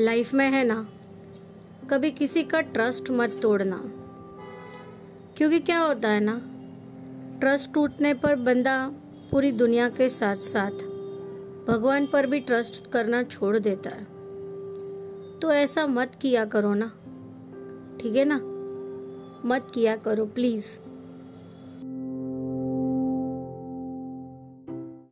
Life में है ना, कभी किसी का ट्रस्ट मत तोड़ना। क्योंकि क्या होता है ना ट्रस्ट टूटने पर बंदा पूरी दुनिया के साथ साथ भगवान पर भी ट्रस्ट करना छोड़ देता है। तो ऐसा मत किया करो ना, ठीक है ना? मत किया करो प्लीज़